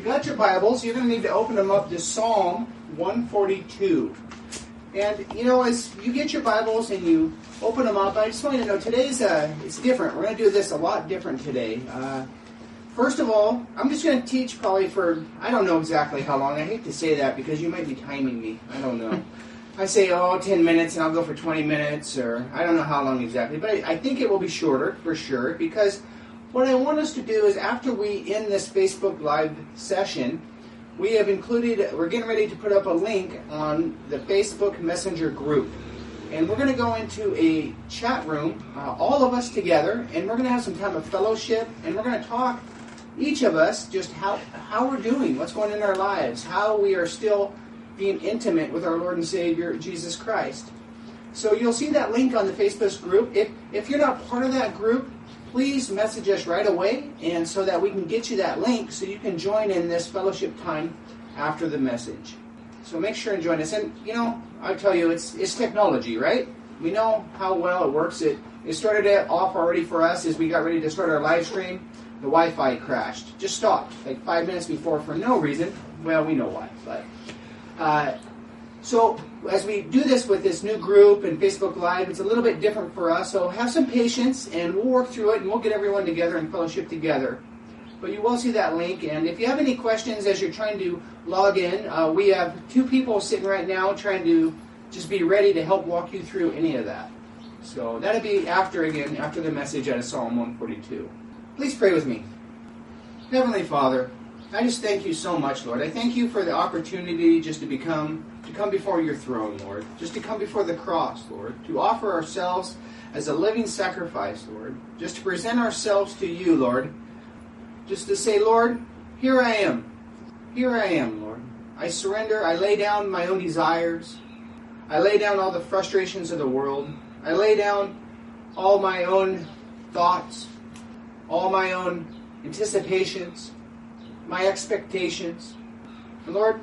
you got your Bibles, you're going to need to open them up to Psalm 142. And you know, as you get your Bibles and you open them up, I just want you to know today's uh, it's different. We're going to do this a lot different today. Uh, first of all, I'm just going to teach probably for I don't know exactly how long. I hate to say that because you might be timing me. I don't know. I say, oh, 10 minutes, and I'll go for 20 minutes, or I don't know how long exactly, but I, I think it will be shorter for sure because what I want us to do is after we end this Facebook Live session, we have included, we're getting ready to put up a link on the Facebook Messenger group. And we're going to go into a chat room, uh, all of us together, and we're going to have some time of fellowship, and we're going to talk, each of us, just how, how we're doing, what's going on in our lives, how we are still being intimate with our Lord and Savior, Jesus Christ. So you'll see that link on the Facebook group. If, if you're not part of that group, please message us right away and so that we can get you that link so you can join in this fellowship time after the message. So make sure and join us. And you know, I tell you, it's it's technology, right? We know how well it works. It it started it off already for us as we got ready to start our live stream. The Wi-Fi crashed, just stopped like five minutes before for no reason. Well, we know why, but uh, so as we do this with this new group and Facebook Live, it's a little bit different for us. So have some patience, and we'll work through it, and we'll get everyone together and fellowship together. But you will see that link, and if you have any questions as you're trying to log in, uh, we have two people sitting right now trying to just be ready to help walk you through any of that. So that'll be after again, after the message out of Psalm 142. Please pray with me. Heavenly Father, I just thank you so much, Lord. I thank you for the opportunity just to become to come before your throne, Lord, just to come before the cross, Lord, to offer ourselves as a living sacrifice, Lord, just to present ourselves to you, Lord, just to say, Lord, here I am. Here I am, Lord. I surrender. I lay down my own desires. I lay down all the frustrations of the world. I lay down all my own thoughts, all my own anticipations, my expectations. And Lord,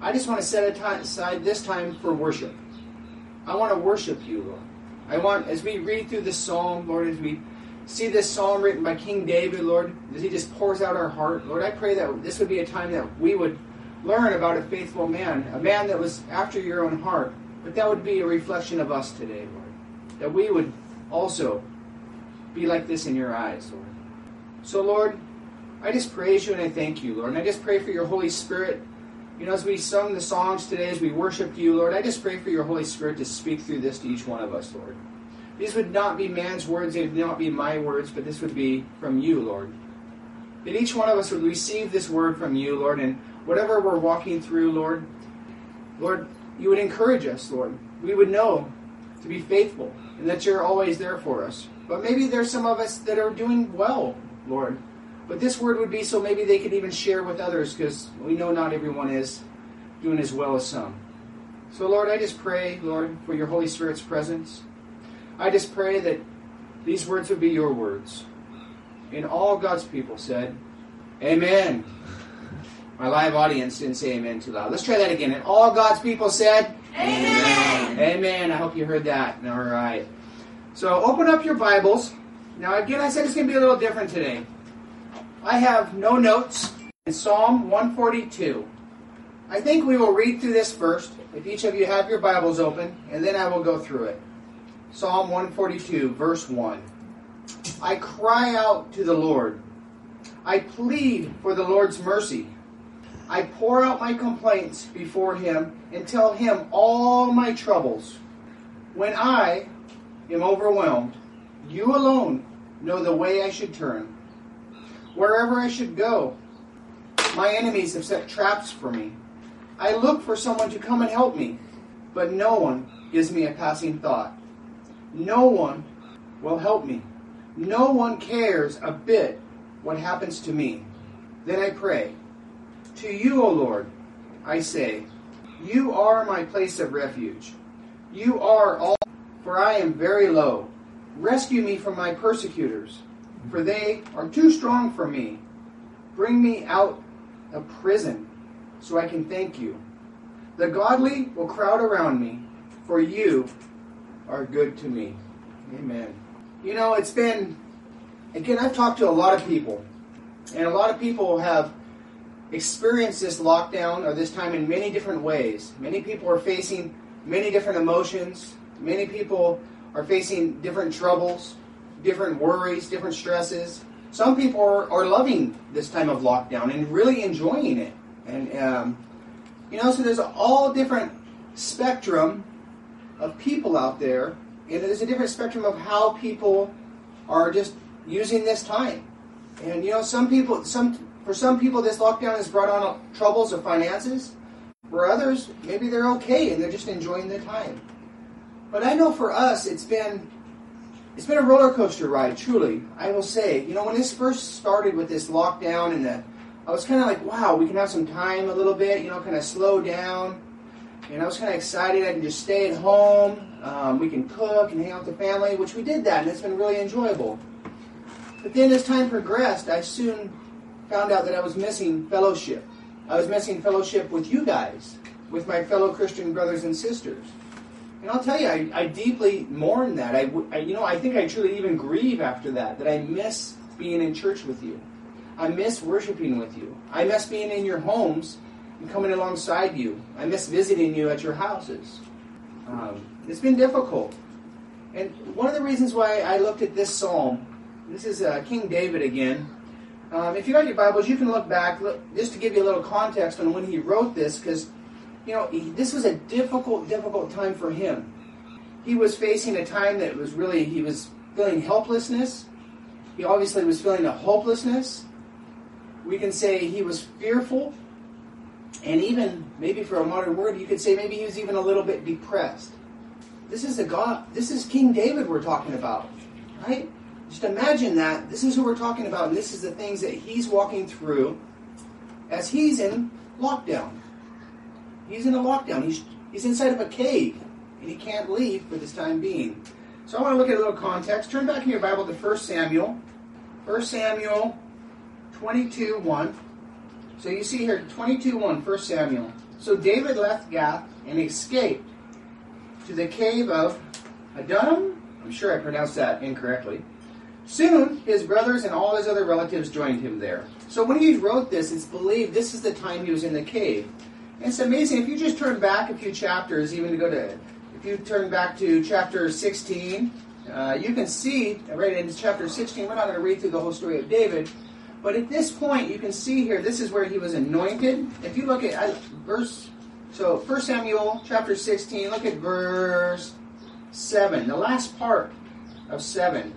I just want to set aside this time for worship. I want to worship you, Lord. I want, as we read through this psalm, Lord, as we see this psalm written by King David, Lord, as he just pours out our heart, Lord, I pray that this would be a time that we would learn about a faithful man, a man that was after your own heart. But that would be a reflection of us today, Lord. That we would also be like this in your eyes, Lord. So, Lord, I just praise you and I thank you, Lord. And I just pray for your Holy Spirit you know, as we sung the songs today, as we worshiped you, Lord, I just pray for your Holy Spirit to speak through this to each one of us, Lord. These would not be man's words, they would not be my words, but this would be from you, Lord. That each one of us would receive this word from you, Lord, and whatever we're walking through, Lord, Lord, you would encourage us, Lord. We would know to be faithful and that you're always there for us. But maybe there's some of us that are doing well, Lord. But this word would be so maybe they could even share with others because we know not everyone is doing as well as some. So, Lord, I just pray, Lord, for your Holy Spirit's presence. I just pray that these words would be your words. And all God's people said, Amen. My live audience didn't say amen too loud. Let's try that again. And all God's people said, Amen. Amen. I hope you heard that. All right. So open up your Bibles. Now, again, I said it's going to be a little different today. I have no notes in Psalm 142. I think we will read through this first, if each of you have your Bibles open, and then I will go through it. Psalm 142, verse 1. I cry out to the Lord. I plead for the Lord's mercy. I pour out my complaints before him and tell him all my troubles. When I am overwhelmed, you alone know the way I should turn wherever I should go. My enemies have set traps for me. I look for someone to come and help me, but no one gives me a passing thought. No one will help me. No one cares a bit what happens to me. Then I pray, To you, O Lord, I say, You are my place of refuge. You are all, for I am very low. Rescue me from my persecutors for they are too strong for me. Bring me out of prison so I can thank you. The godly will crowd around me, for you are good to me. Amen. You know, it's been, again, I've talked to a lot of people, and a lot of people have experienced this lockdown or this time in many different ways. Many people are facing many different emotions. Many people are facing different troubles, different worries, different stresses. Some people are, are loving this time of lockdown and really enjoying it. And, um, you know, so there's all different spectrum of people out there. And there's a different spectrum of how people are just using this time. And, you know, some people, some for some people, this lockdown has brought on troubles of finances. For others, maybe they're okay and they're just enjoying the time. But I know for us, it's been it's been a roller coaster ride, truly. I will say, you know, when this first started with this lockdown and the, I was kind of like, wow, we can have some time a little bit, you know, kind of slow down. And I was kind of excited. I can just stay at home. Um, we can cook and hang out with the family, which we did that, and it's been really enjoyable. But then as time progressed, I soon found out that I was missing fellowship. I was missing fellowship with you guys, with my fellow Christian brothers and sisters. And I'll tell you, I, I deeply mourn that. I, I, you know, I think I truly even grieve after that, that I miss being in church with you. I miss worshiping with you. I miss being in your homes and coming alongside you. I miss visiting you at your houses. Um, it's been difficult. And one of the reasons why I looked at this psalm, this is uh, King David again. Um, if you got your Bibles, you can look back look, just to give you a little context on when he wrote this, because you know, he, this was a difficult, difficult time for him. He was facing a time that was really, he was feeling helplessness. He obviously was feeling a hopelessness. We can say he was fearful. And even, maybe for a modern word, you could say maybe he was even a little bit depressed. This is the God, this is King David we're talking about, right? Just imagine that. This is who we're talking about, and this is the things that he's walking through as he's in lockdown. He's in a lockdown. He's, he's inside of a cave, and he can't leave for this time being. So I want to look at a little context. Turn back in your Bible to 1 Samuel. 1 Samuel 22 1. So you see here 22 1, 1 Samuel. So David left Gath and escaped to the cave of Adullam. I'm sure I pronounced that incorrectly. Soon his brothers and all his other relatives joined him there. So when he wrote this, it's believed this is the time he was in the cave. It's amazing. If you just turn back a few chapters, even to go to, if you turn back to chapter 16, uh, you can see, right in chapter 16, we're not going to read through the whole story of David, but at this point, you can see here, this is where he was anointed. If you look at verse, so 1 Samuel chapter 16, look at verse 7, the last part of 7.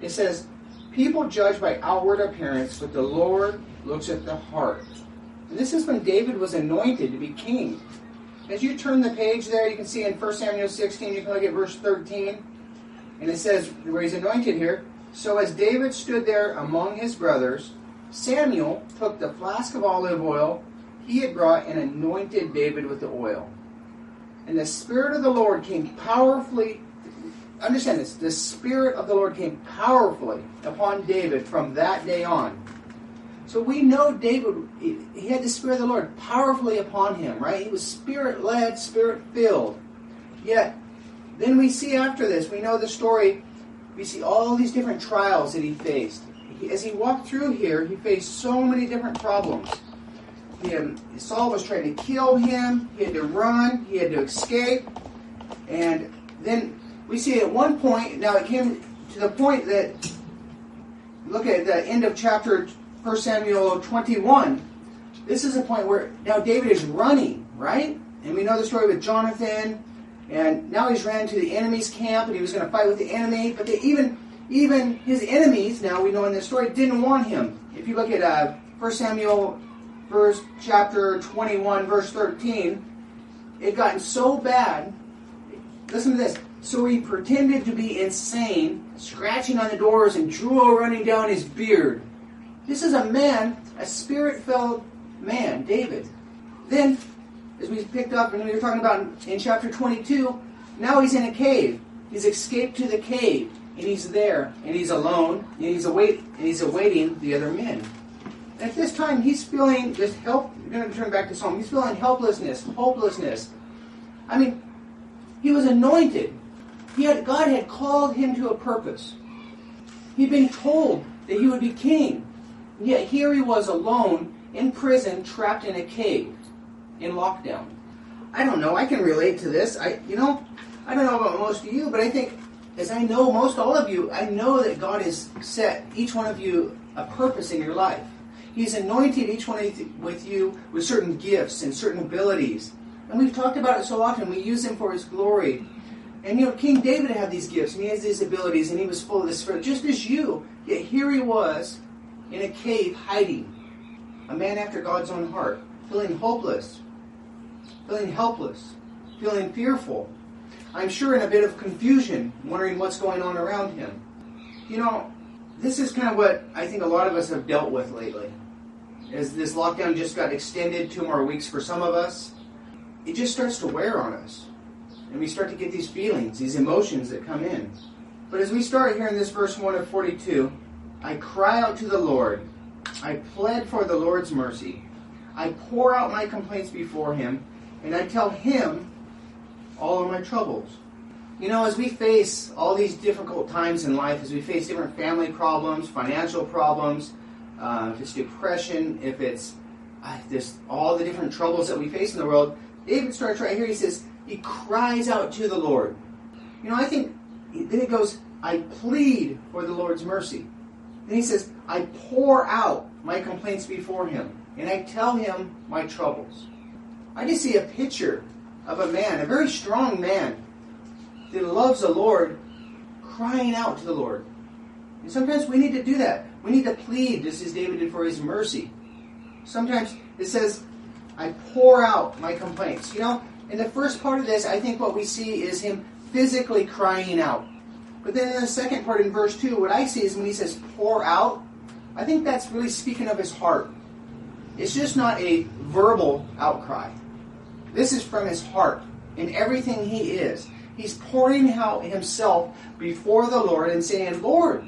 It says, People judge by outward appearance, but the Lord looks at the heart. This is when David was anointed to be king. As you turn the page there, you can see in 1 Samuel 16, you can look at verse 13. And it says, where he's anointed here, So as David stood there among his brothers, Samuel took the flask of olive oil he had brought and anointed David with the oil. And the Spirit of the Lord came powerfully, understand this, the Spirit of the Lord came powerfully upon David from that day on. So we know David, he had the Spirit of the Lord powerfully upon him, right? He was spirit led, spirit filled. Yet, then we see after this, we know the story, we see all these different trials that he faced. As he walked through here, he faced so many different problems. Him, Saul was trying to kill him, he had to run, he had to escape, and then we see at one point, now it came to the point that, look at the end of chapter 1 Samuel 21, this is a point where now David is running, right? And we know the story with Jonathan, and now he's ran to the enemy's camp, and he was going to fight with the enemy. But they, even even his enemies, now we know in this story, didn't want him. If you look at uh, 1 Samuel, verse chapter 21, verse 13, it gotten so bad. Listen to this. So he pretended to be insane, scratching on the doors and drool running down his beard. This is a man, a spirit filled man, David. Then, as we picked up and we were talking about in, chapter 22, now he's in a cave. He's escaped to the cave, and he's there, and he's alone, and he's await, and he's awaiting the other men. And at this time, he's feeling this help. We're going to turn back to Psalm. He's feeling helplessness, hopelessness. I mean, he was anointed. He had God had called him to a purpose. He'd been told that he would be king. Yet here he was alone, in prison, trapped in a cave, in lockdown. I don't know. I can relate to this. I, you know, I don't know about most of you, but I think, as I know most all of you, I know that God has set each one of you a purpose in your life. He's anointed each one with you with certain gifts and certain abilities. And we've talked about it so often. We use them for His glory. And you know, King David had these gifts and he has these abilities and he was full of the Spirit, just as you. Yet here he was in a cave hiding, a man after God's own heart, feeling hopeless, feeling helpless, feeling fearful. I'm sure in a bit of confusion, wondering what's going on around him. You know, this is kind of what I think a lot of us have dealt with lately. As this lockdown just got extended two more weeks for some of us, it just starts to wear on us. And we start to get these feelings, these emotions that come in. But as we start here in this verse 1 of 42, I cry out to the Lord. I pled for the Lord's mercy. I pour out my complaints before him, and I tell him all of my troubles. You know, as we face all these difficult times in life, as we face different family problems, financial problems, uh, if it's depression, if it's uh, all the different troubles that we face in the world, David starts right here. He says, he cries out to the Lord. You know, I think, then it goes, I plead for the Lord's mercy. Then he says, I pour out my complaints before him, and I tell him my troubles. I just see a picture of a man, a very strong man, that loves the Lord, crying out to the Lord. And sometimes we need to do that. We need to plead, just as David did for his mercy. Sometimes it says, I pour out my complaints. You know, in the first part of this, I think what we see is him physically crying out. But then in the second part, in verse 2, what I see is when he says pour out, I think that's really speaking of his heart. It's just not a verbal outcry. This is from his heart in everything he is. He's pouring out himself before the Lord and saying, Lord,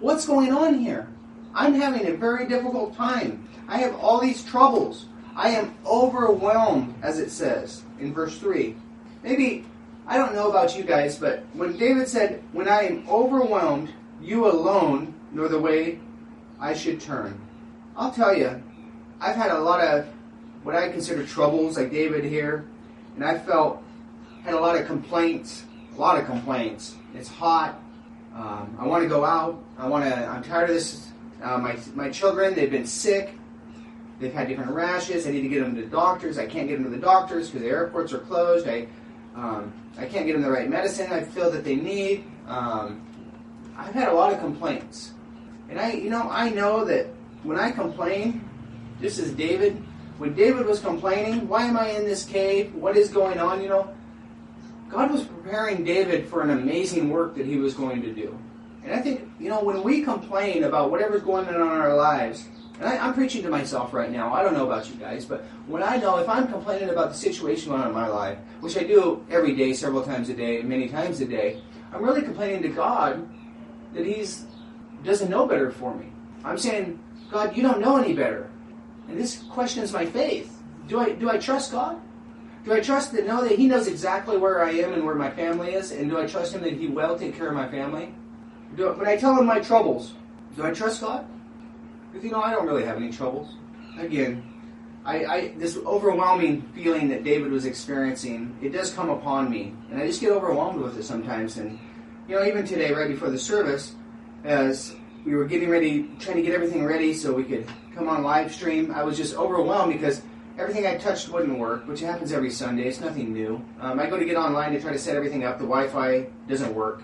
what's going on here? I'm having a very difficult time. I have all these troubles. I am overwhelmed, as it says in verse 3. Maybe, I don't know about you guys, but when David said, When I am overwhelmed, you alone know the way I should turn. I'll tell you, I've had a lot of what I consider troubles, like David here, and I felt, had a lot of complaints, a lot of complaints. It's hot. Um, I want to go out. I want to. I'm tired of this. Uh, my my children, they've been sick. They've had different rashes. I need to get them to doctors. I can't get them to the doctors because the airports are closed. I, um, I can't get them the right medicine I feel that they need. Um, I've had a lot of complaints. And I, you know, I know that when I complain, just as David, when David was complaining, why am I in this cave? What is going on? You know, God was preparing David for an amazing work that he was going to do. And I think, you know, when we complain about whatever's going on in our lives, and I, am preaching to myself right now. I don't know about you guys, but when I know if I'm complaining about the situation going on in my life, which I do every day, several times a day, many times a day, I'm really complaining to God that He's doesn't know better for me. I'm saying, God, you don't know any better. And this questions my faith. Do I do I trust God? Do I trust that know that He knows exactly where I am and where my family is? And do I trust Him that He will take care of my family? Do, when I tell Him my troubles, do I trust God? Because, you know, I don't really have any troubles. Again, I, I, this overwhelming feeling that David was experiencing, it does come upon me. And I just get overwhelmed with it sometimes. And, you know, even today, right before the service, as we were getting ready, trying to get everything ready so we could come on live stream, I was just overwhelmed because everything I touched wouldn't work, which happens every Sunday. It's nothing new. Um, I go to get online to try to set everything up. The Wi-Fi doesn't work.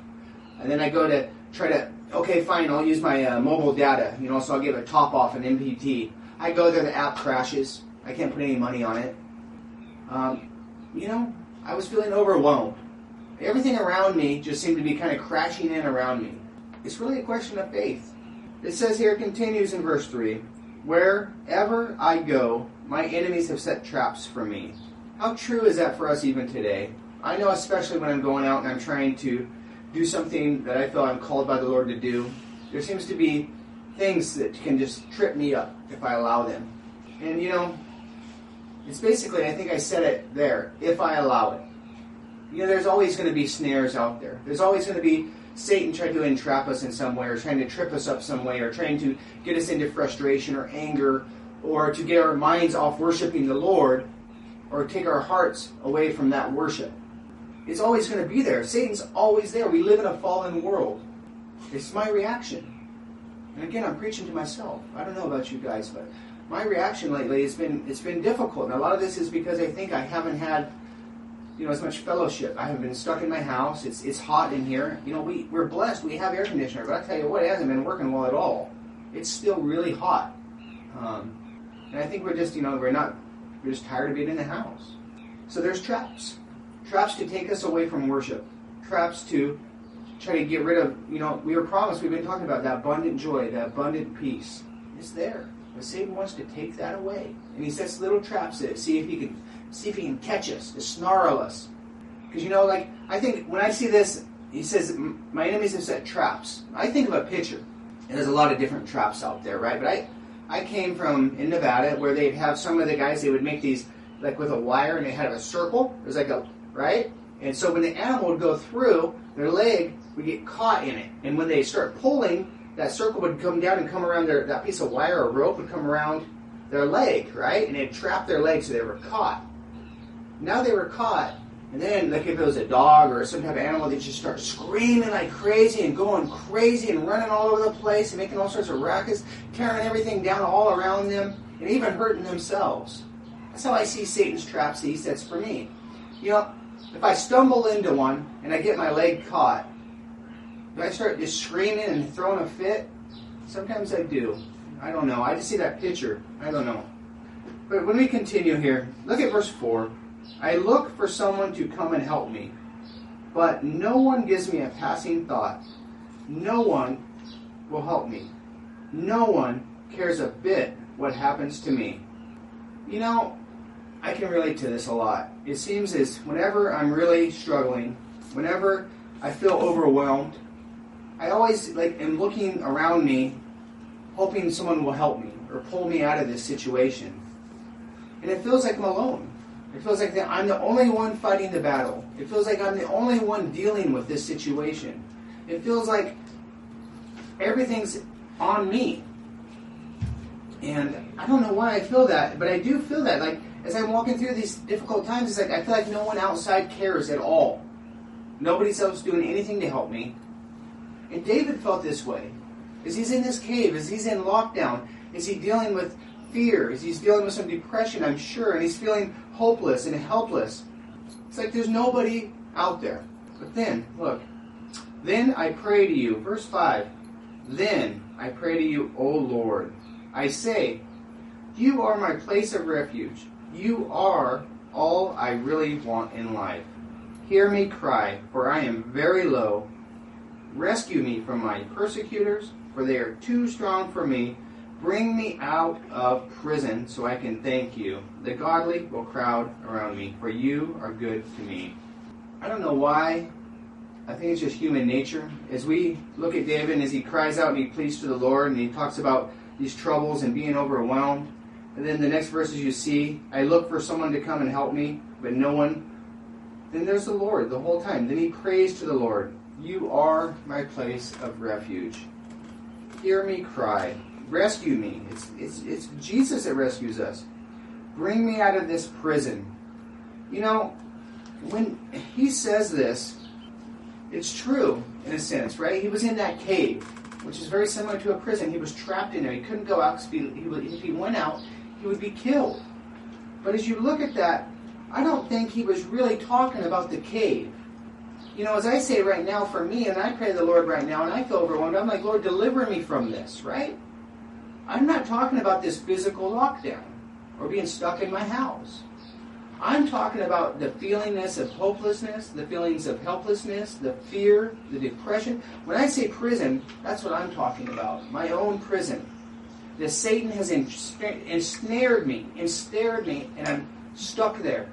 And then I go to try to okay, fine, I'll use my uh, mobile data, you know, so I'll give a top off an MPT. I go there, the app crashes. I can't put any money on it. Um, you know, I was feeling overwhelmed. Everything around me just seemed to be kind of crashing in around me. It's really a question of faith. It says here, continues in verse 3 Wherever I go, my enemies have set traps for me. How true is that for us even today? I know, especially when I'm going out and I'm trying to do something that I feel I'm called by the Lord to do, there seems to be things that can just trip me up if I allow them. And you know, it's basically, I think I said it there, if I allow it. You know, there's always going to be snares out there. There's always going to be Satan trying to entrap us in some way, or trying to trip us up some way, or trying to get us into frustration or anger, or to get our minds off worshiping the Lord, or take our hearts away from that worship. It's always going to be there. Satan's always there. We live in a fallen world. It's my reaction. And again, I'm preaching to myself. I don't know about you guys, but my reaction lately has been it's been difficult. And a lot of this is because I think I haven't had you know as much fellowship. I have been stuck in my house. It's it's hot in here. You know, we, we're blessed. We have air conditioner, but I tell you what, it hasn't been working well at all. It's still really hot. Um, and I think we're just, you know, we're not we're just tired of being in the house. So there's traps. Traps to take us away from worship. Traps to try to get rid of, you know, we were promised, we've been talking about that abundant joy, that abundant peace. It's there. But Satan wants to take that away. And he sets little traps to see if he can see if he can catch us, to snarl us. Because you know, like I think when I see this, he says, My enemies have set traps. I think of a pitcher. And there's a lot of different traps out there, right? But I I came from in Nevada where they'd have some of the guys they would make these like with a wire and they had a circle. It was like a right? And so when the animal would go through, their leg would get caught in it. And when they start pulling, that circle would come down and come around their that piece of wire or rope would come around their leg, right? And it trapped their leg so they were caught. Now they were caught, and then like if it was a dog or some type of animal, they just start screaming like crazy and going crazy and running all over the place and making all sorts of rackets, tearing everything down all around them, and even hurting themselves. That's how I see Satan's traps that he sets for me. You know, if I stumble into one and I get my leg caught, do I start just screaming and throwing a fit? Sometimes I do. I don't know. I just see that picture. I don't know. But when we continue here, look at verse 4. I look for someone to come and help me, but no one gives me a passing thought. No one will help me. No one cares a bit what happens to me. You know, I can relate to this a lot. It seems as whenever I'm really struggling, whenever I feel overwhelmed, I always like am looking around me, hoping someone will help me or pull me out of this situation. And it feels like I'm alone. It feels like I'm the only one fighting the battle. It feels like I'm the only one dealing with this situation. It feels like everything's on me. And I don't know why I feel that, but I do feel that. Like as I'm walking through these difficult times, it's like I feel like no one outside cares at all. Nobody's else doing anything to help me. And David felt this way. As he's in this cave, as he's in lockdown, is he dealing with fear? Is he dealing with some depression, I'm sure, and he's feeling hopeless and helpless. It's like there's nobody out there. But then, look, then I pray to you, verse 5, then I pray to you, O Lord. I say, you are my place of refuge. You are all I really want in life. Hear me cry, for I am very low Rescue me from my persecutors, for they are too strong for me. Bring me out of prison so I can thank you. The godly will crowd around me, for you are good to me. I don't know why. I think it's just human nature. As we look at David and as he cries out and he pleads to the Lord and he talks about these troubles and being overwhelmed, and then the next verses you see, I look for someone to come and help me, but no one. Then there's the Lord the whole time. Then he prays to the Lord. You are my place of refuge. Hear me cry. Rescue me. It's, it's, it's Jesus that rescues us. Bring me out of this prison. You know, when he says this, it's true in a sense, right? He was in that cave, which is very similar to a prison. He was trapped in there. He couldn't go out. He, if he went out, he would be killed. But as you look at that, I don't think he was really talking about the cave you know, as I say right now for me, and I pray the Lord right now, and I feel overwhelmed, I'm like, Lord, deliver me from this, right? I'm not talking about this physical lockdown or being stuck in my house. I'm talking about the feelingness of hopelessness, the feelings of helplessness, the fear, the depression. When I say prison, that's what I'm talking about. My own prison. That Satan has ensnared me, ensnared me, and I'm stuck there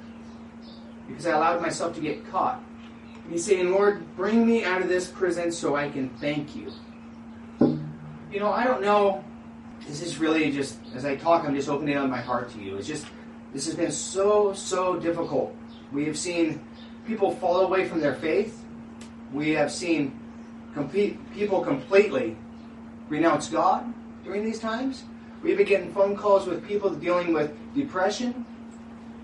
because I allowed myself to get caught. He's saying, Lord, bring me out of this prison so I can thank you. You know, I don't know. This is really just, as I talk, I'm just opening up my heart to you. It's just, this has been so, so difficult. We have seen people fall away from their faith. We have seen complete, people completely renounce God during these times. We've been getting phone calls with people dealing with depression.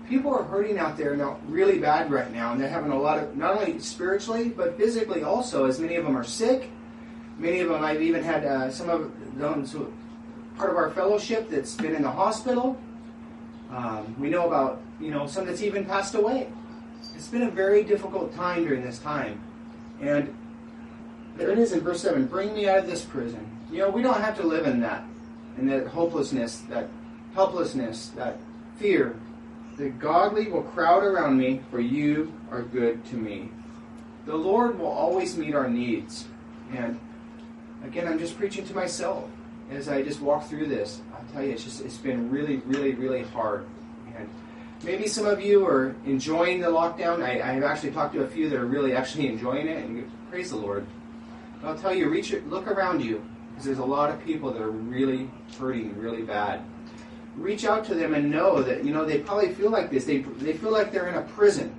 People are hurting out there now really bad right now, and they're having a lot of, not only spiritually, but physically also, as many of them are sick. Many of them, I've even had uh, some of those who, part of our fellowship that's been in the hospital. Um, we know about, you know, some that's even passed away. It's been a very difficult time during this time. And there it is in verse 7 Bring me out of this prison. You know, we don't have to live in that, in that hopelessness, that helplessness, that fear. The godly will crowd around me, for you are good to me. The Lord will always meet our needs. And again, I'm just preaching to myself as I just walk through this. I'll tell you, it's just it's been really, really, really hard. And maybe some of you are enjoying the lockdown. I, I have actually talked to a few that are really actually enjoying it, and praise the Lord. But I'll tell you, reach look around you, because there's a lot of people that are really hurting really bad. Reach out to them and know that you know they probably feel like this. They they feel like they're in a prison.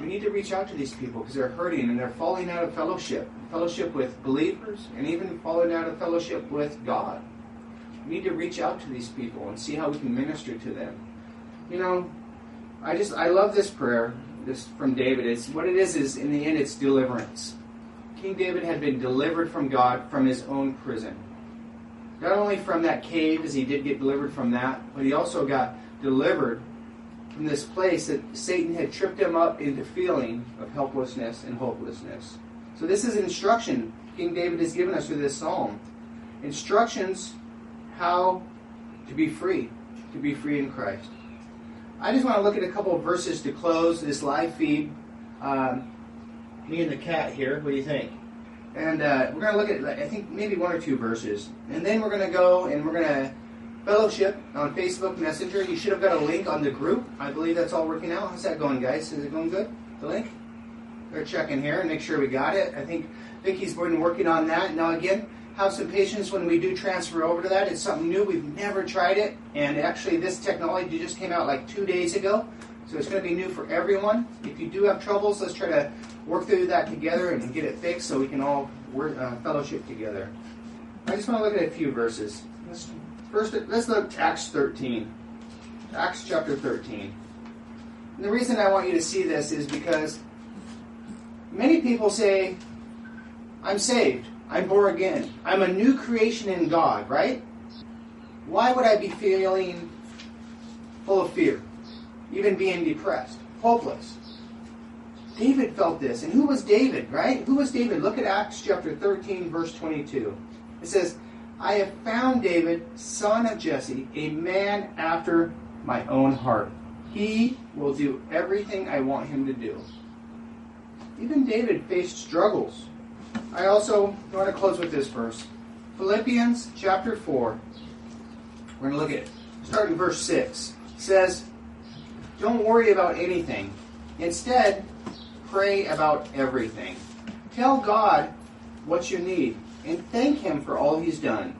We need to reach out to these people because they're hurting and they're falling out of fellowship, fellowship with believers, and even falling out of fellowship with God. We need to reach out to these people and see how we can minister to them. You know, I just I love this prayer. This from David. It's what it is is in the end it's deliverance. King David had been delivered from God from his own prison. Not only from that cave, as he did get delivered from that, but he also got delivered from this place that Satan had tripped him up into feeling of helplessness and hopelessness. So this is instruction King David has given us through this psalm. Instructions how to be free, to be free in Christ. I just want to look at a couple of verses to close this live feed. Um, me and the cat here. What do you think? And uh, we're going to look at, I think, maybe one or two verses. And then we're going to go and we're going to fellowship on Facebook Messenger. You should have got a link on the group. I believe that's all working out. How's that going, guys? Is it going good? The link? We're checking here and make sure we got it. I think Vicky's been working on that. Now, again, have some patience when we do transfer over to that. It's something new. We've never tried it. And actually, this technology just came out like two days ago. So it's going to be new for everyone. If you do have troubles, let's try to work through that together and get it fixed so we can all work, uh, fellowship together. I just want to look at a few verses. First, let's look at Acts 13. Acts chapter 13. And the reason I want you to see this is because many people say, I'm saved. I'm born again. I'm a new creation in God, right? Why would I be feeling full of fear? even being depressed, hopeless. David felt this. And who was David, right? Who was David? Look at Acts chapter 13, verse 22. It says, I have found David, son of Jesse, a man after my own heart. He will do everything I want him to do. Even David faced struggles. I also want to close with this verse. Philippians chapter 4. We're going to look at, it. starting verse 6. It says, don't worry about anything. Instead, pray about everything. Tell God what you need and thank Him for all He's done.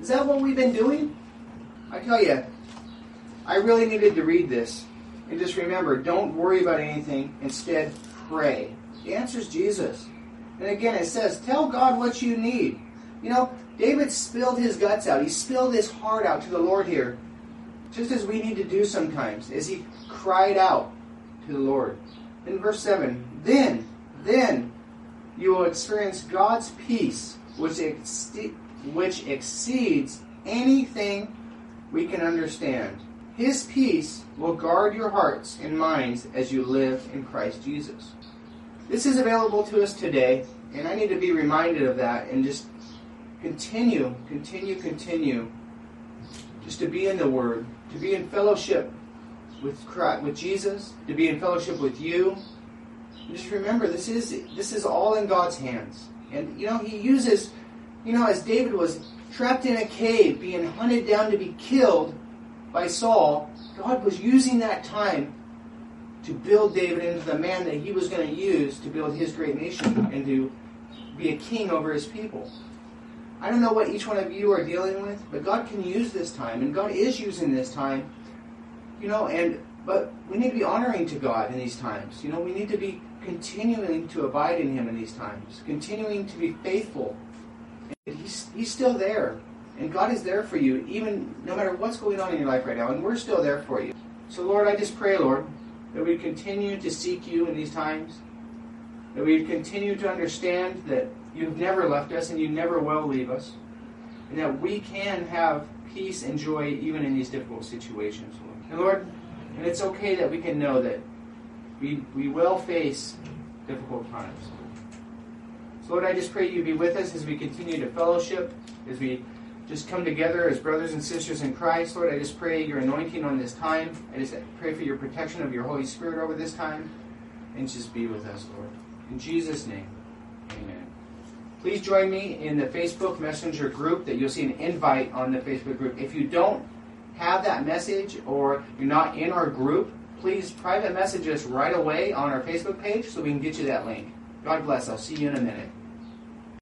Is that what we've been doing? I tell you, I really needed to read this. And just remember, don't worry about anything. Instead, pray. The answer is Jesus. And again, it says, tell God what you need. You know, David spilled his guts out. He spilled his heart out to the Lord here just as we need to do sometimes, as he cried out to the Lord. In verse 7, then, then you will experience God's peace, which, ex- which exceeds anything we can understand. His peace will guard your hearts and minds as you live in Christ Jesus. This is available to us today, and I need to be reminded of that and just continue, continue, continue just to be in the Word, to be in fellowship with Christ, with Jesus, to be in fellowship with you. And just remember, this is this is all in God's hands. And you know, He uses, you know, as David was trapped in a cave, being hunted down to be killed by Saul, God was using that time to build David into the man that He was going to use to build His great nation and to be a king over His people. I don't know what each one of you are dealing with, but God can use this time, and God is using this time. You know, and but we need to be honoring to God in these times. You know, we need to be continuing to abide in Him in these times, continuing to be faithful. And he's, he's still there. And God is there for you, even no matter what's going on in your life right now. And we're still there for you. So, Lord, I just pray, Lord, that we continue to seek you in these times. That we continue to understand that you've never left us and you never will leave us. And that we can have peace and joy even in these difficult situations, Lord. And Lord, and it's okay that we can know that we, we will face difficult times. So Lord, I just pray you be with us as we continue to fellowship, as we just come together as brothers and sisters in Christ. Lord, I just pray your anointing on this time. I just pray for your protection of your Holy Spirit over this time. And just be with us, Lord. In Jesus' name, amen. Please join me in the Facebook Messenger group that you'll see an invite on the Facebook group. If you don't have that message or you're not in our group, please private message us right away on our Facebook page so we can get you that link. God bless. I'll see you in a minute.